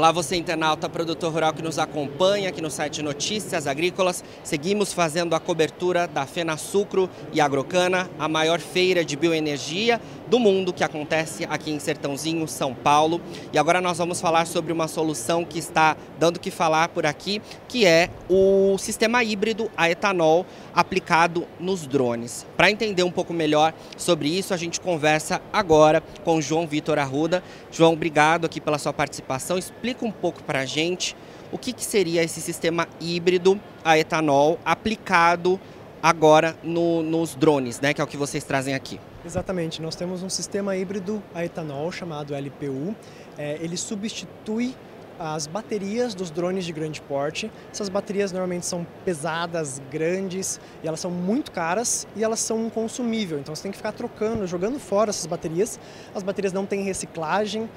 Olá, você internauta, produtor rural que nos acompanha aqui no site Notícias Agrícolas. Seguimos fazendo a cobertura da Fena Sucro e Agrocana, a maior feira de bioenergia do mundo que acontece aqui em Sertãozinho, São Paulo. E agora nós vamos falar sobre uma solução que está dando que falar por aqui, que é o sistema híbrido a etanol aplicado nos drones. Para entender um pouco melhor sobre isso, a gente conversa agora com João Vitor Arruda. João, obrigado aqui pela sua participação explica um pouco para a gente o que, que, seria esse sistema híbrido a etanol aplicado agora no, nos drones, né, que é o que vocês trazem aqui. Exatamente, nós temos um sistema híbrido a etanol chamado LPU. É, ele substitui as baterias dos drones de grande porte. Essas baterias normalmente são pesadas, grandes e elas são muito caras e elas são um consumível. Então você tem que ficar trocando, jogando fora essas baterias. As baterias não têm reciclagem,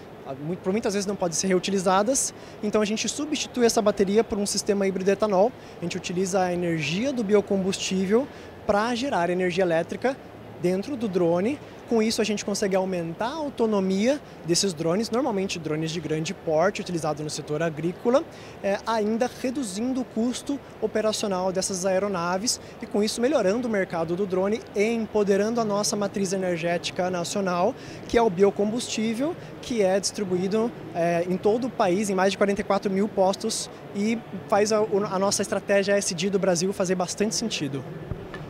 por muitas vezes não podem ser reutilizadas. Então a gente substitui essa bateria por um sistema híbrido etanol. A gente utiliza a energia do biocombustível para gerar energia elétrica dentro do drone com isso, a gente consegue aumentar a autonomia desses drones, normalmente drones de grande porte, utilizados no setor agrícola, é, ainda reduzindo o custo operacional dessas aeronaves e, com isso, melhorando o mercado do drone e empoderando a nossa matriz energética nacional, que é o biocombustível, que é distribuído é, em todo o país, em mais de 44 mil postos, e faz a, a nossa estratégia SD do Brasil fazer bastante sentido.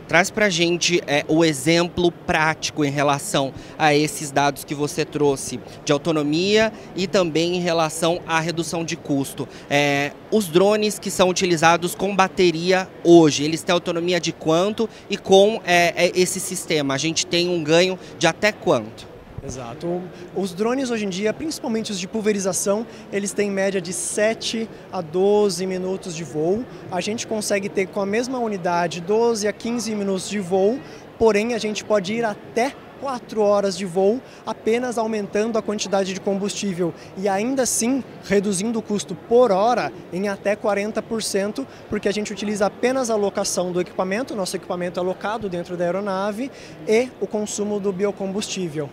Traz para a gente é, o exemplo prático em relação a esses dados que você trouxe de autonomia e também em relação à redução de custo. É, os drones que são utilizados com bateria hoje, eles têm autonomia de quanto e com é, é esse sistema? A gente tem um ganho de até quanto? Exato. Os drones hoje em dia, principalmente os de pulverização, eles têm média de 7 a 12 minutos de voo. A gente consegue ter com a mesma unidade 12 a 15 minutos de voo, porém a gente pode ir até 4 horas de voo, apenas aumentando a quantidade de combustível e ainda assim reduzindo o custo por hora em até 40%, porque a gente utiliza apenas a locação do equipamento, nosso equipamento é alocado dentro da aeronave, e o consumo do biocombustível.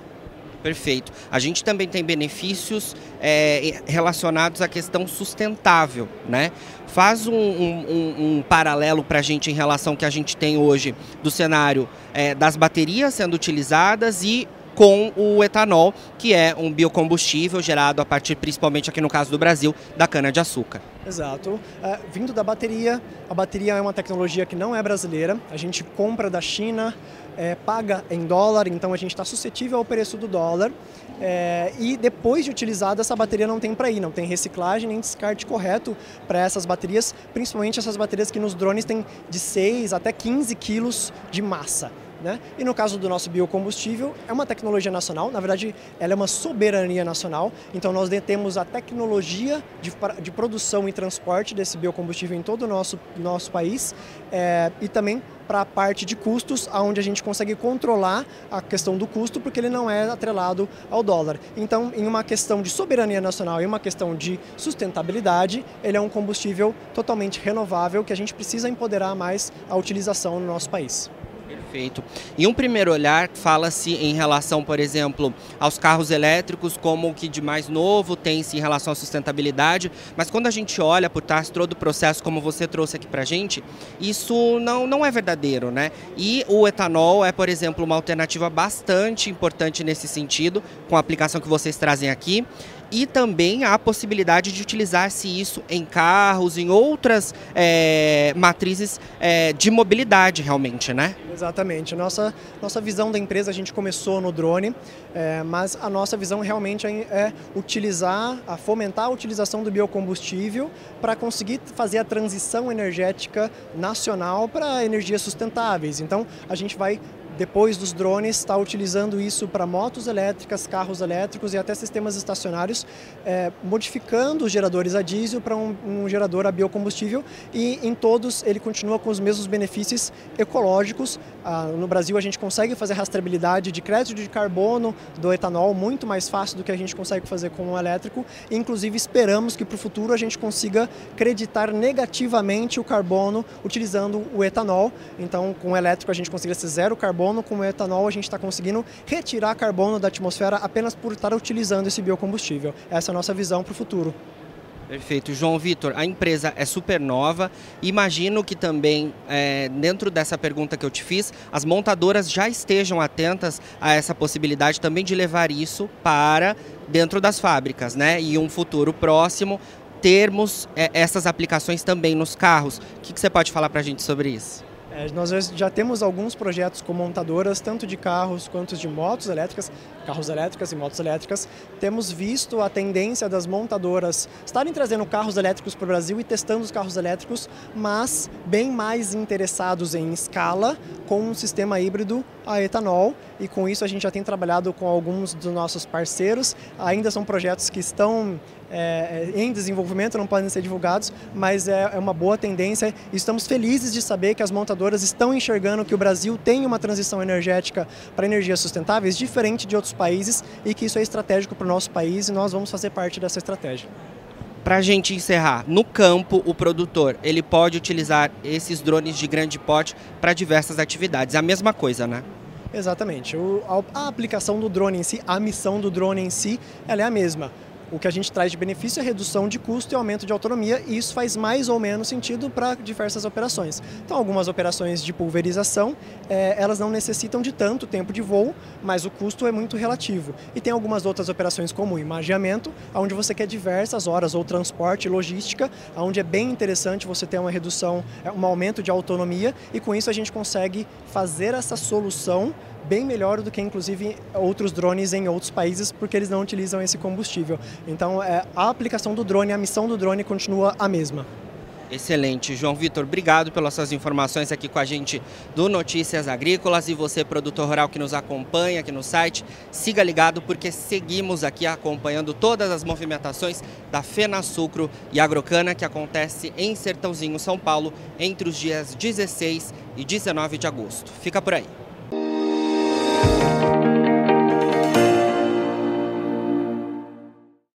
Perfeito. A gente também tem benefícios é, relacionados à questão sustentável, né? Faz um, um, um paralelo para a gente em relação que a gente tem hoje do cenário é, das baterias sendo utilizadas e com o etanol, que é um biocombustível gerado a partir, principalmente aqui no caso do Brasil, da cana-de-açúcar. Exato. É, vindo da bateria, a bateria é uma tecnologia que não é brasileira, a gente compra da China, é, paga em dólar, então a gente está suscetível ao preço do dólar. É, e depois de utilizada, essa bateria não tem para ir, não tem reciclagem nem descarte correto para essas baterias, principalmente essas baterias que nos drones têm de 6 até 15 quilos de massa. Né? E no caso do nosso biocombustível, é uma tecnologia nacional, na verdade, ela é uma soberania nacional, então nós detemos a tecnologia de, de produção e transporte desse biocombustível em todo o nosso, nosso país é, e também para a parte de custos, onde a gente consegue controlar a questão do custo, porque ele não é atrelado ao dólar. Então, em uma questão de soberania nacional e uma questão de sustentabilidade, ele é um combustível totalmente renovável que a gente precisa empoderar mais a utilização no nosso país. Perfeito. Em um primeiro olhar, fala-se em relação, por exemplo, aos carros elétricos como o que de mais novo tem-se em relação à sustentabilidade, mas quando a gente olha por trás todo o processo, como você trouxe aqui para a gente, isso não, não é verdadeiro, né? E o etanol é, por exemplo, uma alternativa bastante importante nesse sentido, com a aplicação que vocês trazem aqui e também a possibilidade de utilizar-se isso em carros, em outras é, matrizes é, de mobilidade realmente, né? Exatamente. Nossa, nossa visão da empresa, a gente começou no drone, é, mas a nossa visão realmente é, é utilizar, a fomentar a utilização do biocombustível para conseguir fazer a transição energética nacional para energias sustentáveis. Então, a gente vai depois dos drones, está utilizando isso para motos elétricas, carros elétricos e até sistemas estacionários, é, modificando os geradores a diesel para um, um, gerador a biocombustível e em todos ele continua com os mesmos benefícios ecológicos. Ah, no Brasil a gente consegue fazer rastreabilidade de crédito de carbono do etanol muito mais fácil do que a gente consegue fazer com o elétrico. E, inclusive esperamos que para o futuro a gente consiga creditar negativamente o carbono utilizando o etanol. Então com o elétrico a gente consiga ser zero carbono carbono, com o etanol a gente está conseguindo retirar carbono da atmosfera apenas por estar utilizando esse biocombustível. Essa é a nossa visão para o futuro. Perfeito. João Vitor, a empresa é super nova. Imagino que também, é, dentro dessa pergunta que eu te fiz, as montadoras já estejam atentas a essa possibilidade também de levar isso para dentro das fábricas, né? E um futuro próximo termos é, essas aplicações também nos carros. O que, que você pode falar para a gente sobre isso? É, nós já temos alguns projetos com montadoras, tanto de carros quanto de motos elétricas, carros elétricas e motos elétricas. Temos visto a tendência das montadoras estarem trazendo carros elétricos para o Brasil e testando os carros elétricos, mas bem mais interessados em escala com um sistema híbrido a etanol. E com isso a gente já tem trabalhado com alguns dos nossos parceiros. Ainda são projetos que estão é, em desenvolvimento, não podem ser divulgados, mas é, é uma boa tendência. E estamos felizes de saber que as montadoras estão enxergando que o Brasil tem uma transição energética para energias sustentáveis diferente de outros países e que isso é estratégico para o nosso país e nós vamos fazer parte dessa estratégia. Para a gente encerrar, no campo, o produtor ele pode utilizar esses drones de grande porte para diversas atividades. É a mesma coisa, né? Exatamente. O, a, a aplicação do drone em si, a missão do drone em si, ela é a mesma o que a gente traz de benefício é redução de custo e aumento de autonomia, e isso faz mais ou menos sentido para diversas operações. Então, algumas operações de pulverização, é, elas não necessitam de tanto tempo de voo, mas o custo é muito relativo. E tem algumas outras operações como imageamento, onde você quer diversas horas, ou transporte, logística, onde é bem interessante você ter uma redução, é, um aumento de autonomia, e com isso a gente consegue fazer essa solução bem melhor do que inclusive outros drones em outros países, porque eles não utilizam esse combustível. Então, é, a aplicação do drone, a missão do drone continua a mesma. Excelente. João Vitor, obrigado pelas suas informações aqui com a gente do Notícias Agrícolas e você, produtor rural que nos acompanha aqui no site, siga ligado porque seguimos aqui acompanhando todas as movimentações da Fena Sucro e Agrocana que acontece em Sertãozinho, São Paulo, entre os dias 16 e 19 de agosto. Fica por aí.